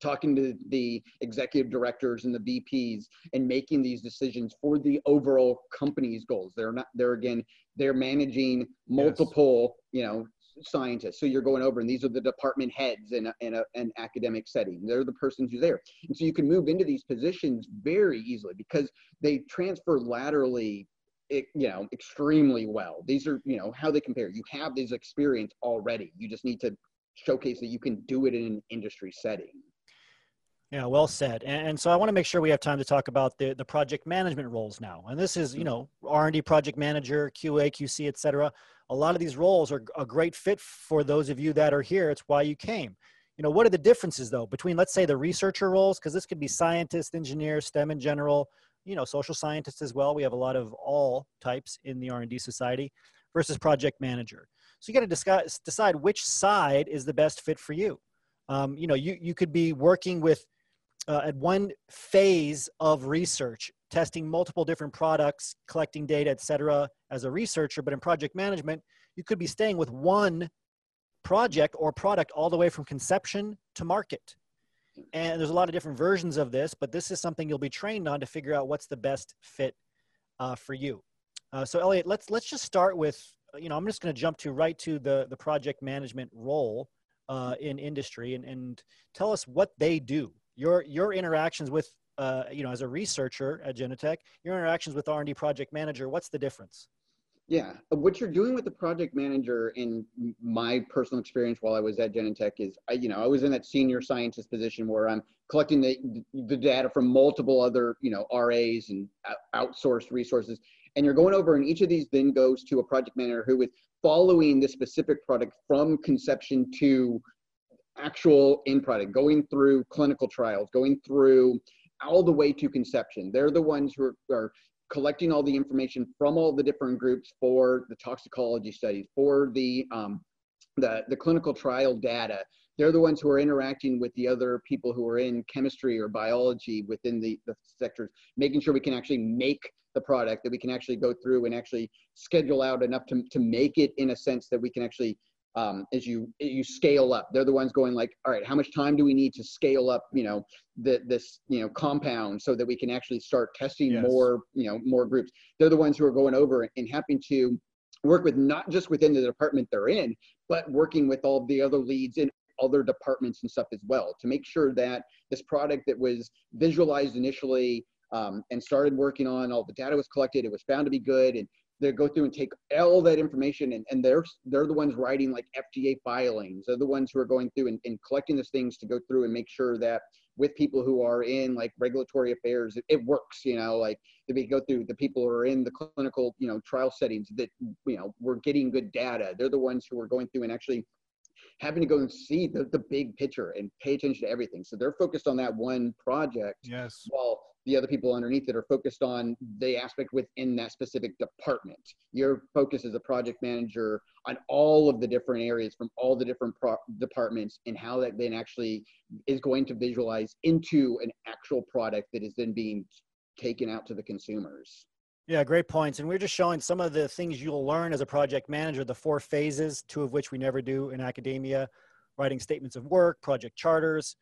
talking to the executive directors and the VPs and making these decisions for the overall company's goals. They're not, they're again, they're managing multiple, yes. you know, scientists. So you're going over, and these are the department heads in, a, in a, an academic setting. They're the persons who's there. And so you can move into these positions very easily because they transfer laterally you know extremely well these are you know how they compare you have this experience already you just need to showcase that you can do it in an industry setting yeah, well said. And, and, so I want to make sure we have time to talk about the, the project management roles now. And this is, you mm-hmm. know, R&D project manager, QA, QC, et cetera. A lot of these roles are a great fit for those of you that are here. It's why you came. You know, what are the differences though between, let's say, the researcher roles, because this could be scientist, engineer, STEM in general, you know, social scientists as well. We have a lot of all types in the R&D society versus project manager. So you got to discuss, decide which side is the best fit for you. Um, you know, you, you could be working with uh, at one phase of research, testing multiple different products, collecting data, et cetera, as a researcher. But in project management, you could be staying with one project or product all the way from conception to market. And there's a lot of different versions of this, but this is something you'll be trained on to figure out what's the best fit uh, for you. Uh, so Elliot, let's let's just start with you know I'm just going to jump to right to the the project management role uh, in industry and and tell us what they do your your interactions with uh, you know as a researcher at Genentech, your interactions with R&D project manager, what's the difference? Yeah, what you're doing with the project manager, in my personal experience while I was at Genentech, is I, you know I was in that senior scientist position where I'm collecting the the data from multiple other you know RAs and outsourced resources, and you're going over, and each of these then goes to a project manager who is following the specific product from conception to actual end product, going through clinical trials, going through all the way to conception. They're the ones who are, are collecting all the information from all the different groups for the toxicology studies, for the um, the, the clinical trial data. They're the ones who are interacting with the other people who are in chemistry or biology within the, the sectors, making sure we can actually make the product, that we can actually go through and actually schedule out enough to, to make it in a sense that we can actually um, as you you scale up. They're the ones going like, all right, how much time do we need to scale up? You know, the, this you know compound so that we can actually start testing yes. more you know more groups. They're the ones who are going over and having to work with not just within the department they're in, but working with all the other leads in other departments and stuff as well to make sure that this product that was visualized initially um, and started working on all the data was collected it was found to be good and they go through and take all that information and, and they're they're the ones writing like FDA filings. They're the ones who are going through and, and collecting those things to go through and make sure that with people who are in like regulatory affairs, it, it works, you know, like that we go through the people who are in the clinical, you know, trial settings that, you know, we're getting good data. They're the ones who are going through and actually having to go and see the, the big picture and pay attention to everything. So they're focused on that one project. Yes. While the other people underneath it are focused on the aspect within that specific department. Your focus as a project manager on all of the different areas from all the different pro- departments and how that then actually is going to visualize into an actual product that is then being taken out to the consumers. Yeah, great points. And we're just showing some of the things you'll learn as a project manager, the four phases, two of which we never do in academia writing statements of work, project charters,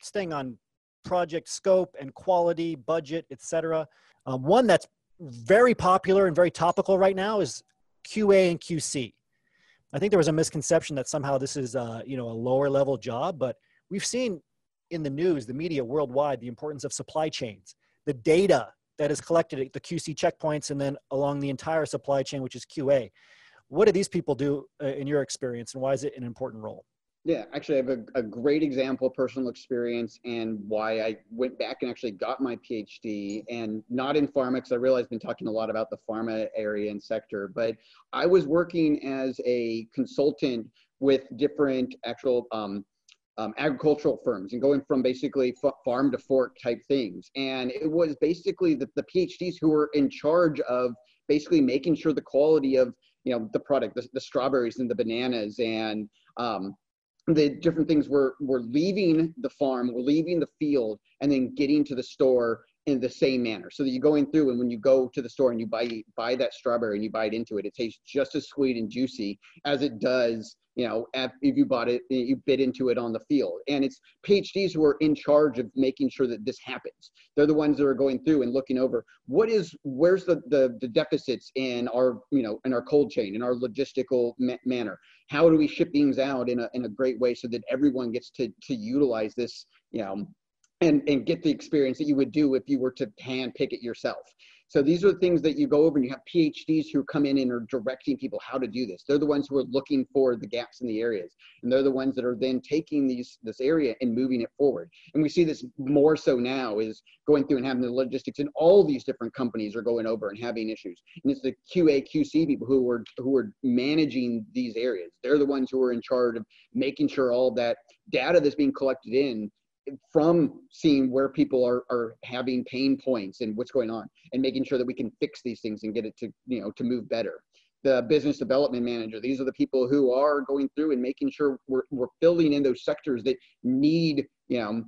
staying on project scope and quality, budget, etc. Um, one that's very popular and very topical right now is QA and QC. I think there was a misconception that somehow this is uh, you know a lower level job, but we've seen in the news, the media worldwide, the importance of supply chains, the data that is collected at the QC checkpoints, and then along the entire supply chain, which is QA. What do these people do uh, in your experience, and why is it an important role? Yeah, actually, I have a, a great example personal experience and why I went back and actually got my PhD and not in pharma, because I realize I've been talking a lot about the pharma area and sector, but I was working as a consultant with different actual um, um, agricultural firms and going from basically farm to fork type things. And it was basically the, the PhDs who were in charge of basically making sure the quality of you know the product, the, the strawberries and the bananas and um, the different things were were leaving the farm, we're leaving the field, and then getting to the store in the same manner. So that you're going through and when you go to the store and you buy buy that strawberry and you bite into it it tastes just as sweet and juicy as it does you know if you bought it eh, you bit into it on the field. And it's phds who are in charge of making sure that this happens. They're the ones that are going through and looking over what is where's the the, the deficits in our you know in our cold chain in our logistical ma- manner? How do we ship things out in a, in a great way so that everyone gets to to utilize this you know and, and get the experience that you would do if you were to hand pick it yourself. So these are the things that you go over and you have PhDs who come in and are directing people how to do this. They're the ones who are looking for the gaps in the areas. And they're the ones that are then taking these this area and moving it forward. And we see this more so now is going through and having the logistics and all these different companies are going over and having issues. And it's the QA QC people who are who are managing these areas. They're the ones who are in charge of making sure all that data that's being collected in from seeing where people are, are having pain points and what's going on and making sure that we can fix these things and get it to you know to move better. The business development manager these are the people who are going through and making sure we're, we're filling in those sectors that need you know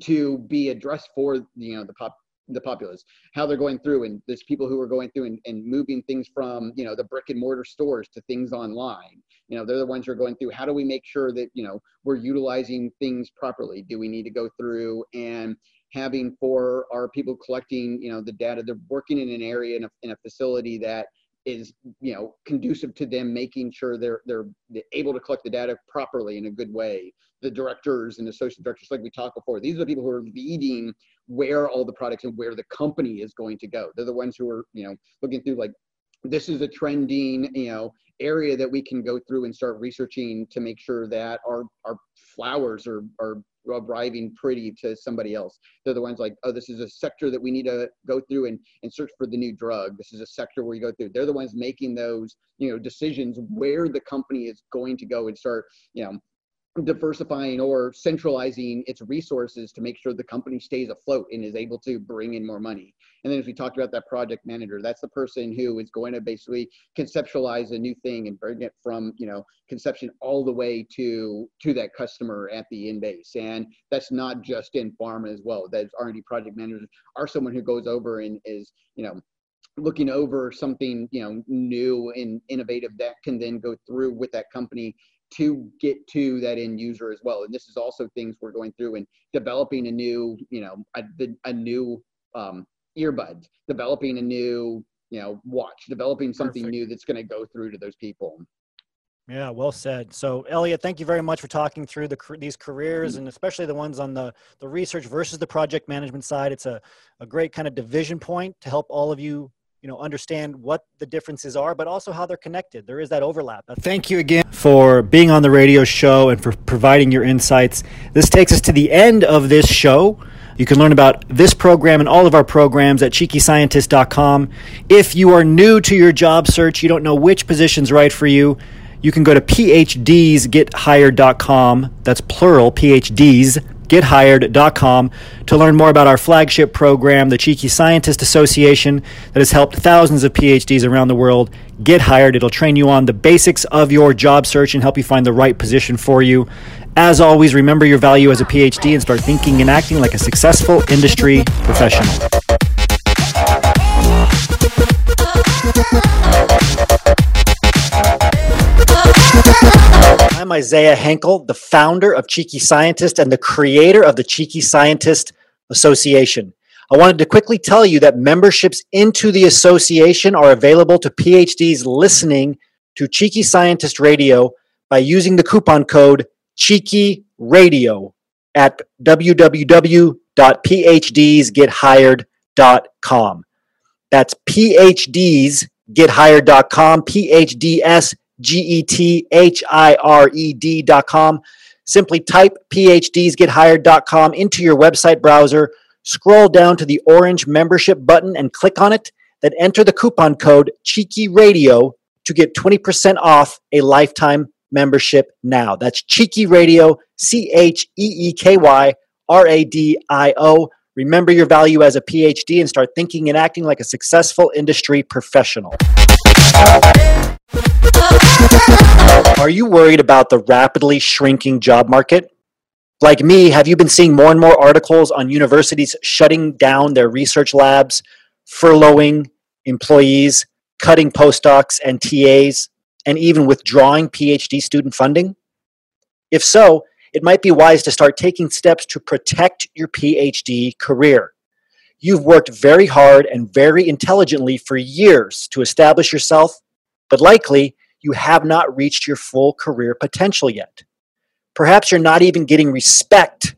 to be addressed for you know the pop the populace how they're going through and there's people who are going through and, and moving things from you know the brick and mortar stores to things online. You know they're the ones who are going through how do we make sure that you know we're utilizing things properly? Do we need to go through and having for our people collecting you know the data they're working in an area in a, in a facility that is you know conducive to them making sure they're they're able to collect the data properly in a good way. The directors and associate directors like we talked before these are the people who are leading where all the products and where the company is going to go. They're the ones who are you know looking through like this is a trending you know area that we can go through and start researching to make sure that our our flowers are are arriving pretty to somebody else. They're the ones like, oh, this is a sector that we need to go through and, and search for the new drug. This is a sector where you go through. They're the ones making those, you know, decisions where the company is going to go and start, you know, diversifying or centralizing its resources to make sure the company stays afloat and is able to bring in more money. And then as we talked about that project manager, that's the person who is going to basically conceptualize a new thing and bring it from, you know, conception all the way to to that customer at the end base. And that's not just in pharma as well. That R&D project managers are someone who goes over and is, you know, looking over something you know new and innovative that can then go through with that company to get to that end user as well. And this is also things we're going through and developing a new, you know, a, a new um, earbud, developing a new, you know, watch, developing something Perfect. new that's going to go through to those people. Yeah, well said. So, Elliot, thank you very much for talking through the these careers and especially the ones on the the research versus the project management side. It's a a great kind of division point to help all of you you know understand what the differences are but also how they're connected. There is that overlap. Thank you again for being on the radio show and for providing your insights. This takes us to the end of this show. You can learn about this program and all of our programs at cheekyscientist.com if you are new to your job search you don't know which position's right for you you can go to phdsgethired.com that's plural phds gethired.com to learn more about our flagship program, the Cheeky Scientist Association, that has helped thousands of PhDs around the world get hired. It'll train you on the basics of your job search and help you find the right position for you. As always, remember your value as a PhD and start thinking and acting like a successful industry professional. I'm Isaiah Hankel, the founder of Cheeky Scientist and the creator of the Cheeky Scientist Association. I wanted to quickly tell you that memberships into the association are available to PhDs listening to Cheeky Scientist Radio by using the coupon code Cheeky Radio at www.phdsgethired.com. That's phdsgethired.com, PHDS G E T H I R E D dot com. Simply type PhDsGetHired.com into your website browser, scroll down to the orange membership button and click on it, then enter the coupon code Cheeky Radio to get 20% off a lifetime membership now. That's Cheeky Radio, C H E E K Y R A D I O. Remember your value as a PhD and start thinking and acting like a successful industry professional. Are you worried about the rapidly shrinking job market? Like me, have you been seeing more and more articles on universities shutting down their research labs, furloughing employees, cutting postdocs and TAs, and even withdrawing PhD student funding? If so, it might be wise to start taking steps to protect your PhD career. You've worked very hard and very intelligently for years to establish yourself, but likely you have not reached your full career potential yet. Perhaps you're not even getting respect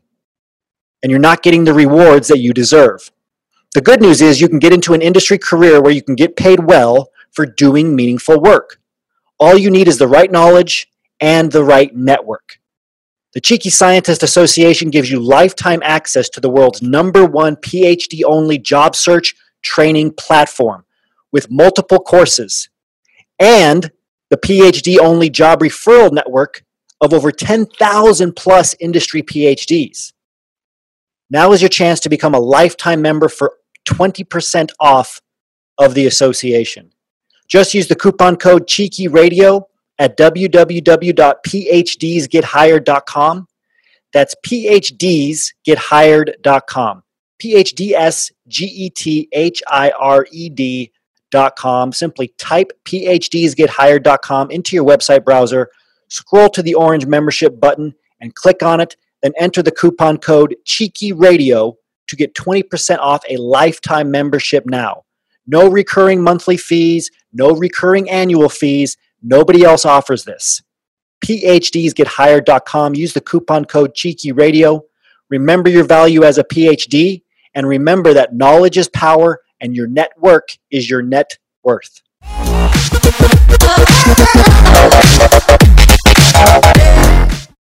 and you're not getting the rewards that you deserve. The good news is you can get into an industry career where you can get paid well for doing meaningful work. All you need is the right knowledge and the right network. The Cheeky Scientist Association gives you lifetime access to the world's number one PhD only job search training platform with multiple courses and the PhD only job referral network of over 10,000 plus industry PhDs. Now is your chance to become a lifetime member for 20% off of the association. Just use the coupon code Cheeky Radio at www.phdsgethired.com. That's phdsgethired.com. P-H-D-S-G-E-T-H-I-R-E-D.com. Simply type phdsgethired.com into your website browser, scroll to the orange membership button and click on it, then enter the coupon code Cheeky Radio to get 20% off a lifetime membership now. No recurring monthly fees, no recurring annual fees. Nobody else offers this. PhDsGetHired.com. Use the coupon code Cheeky Radio. Remember your value as a PhD, and remember that knowledge is power, and your network is your net worth.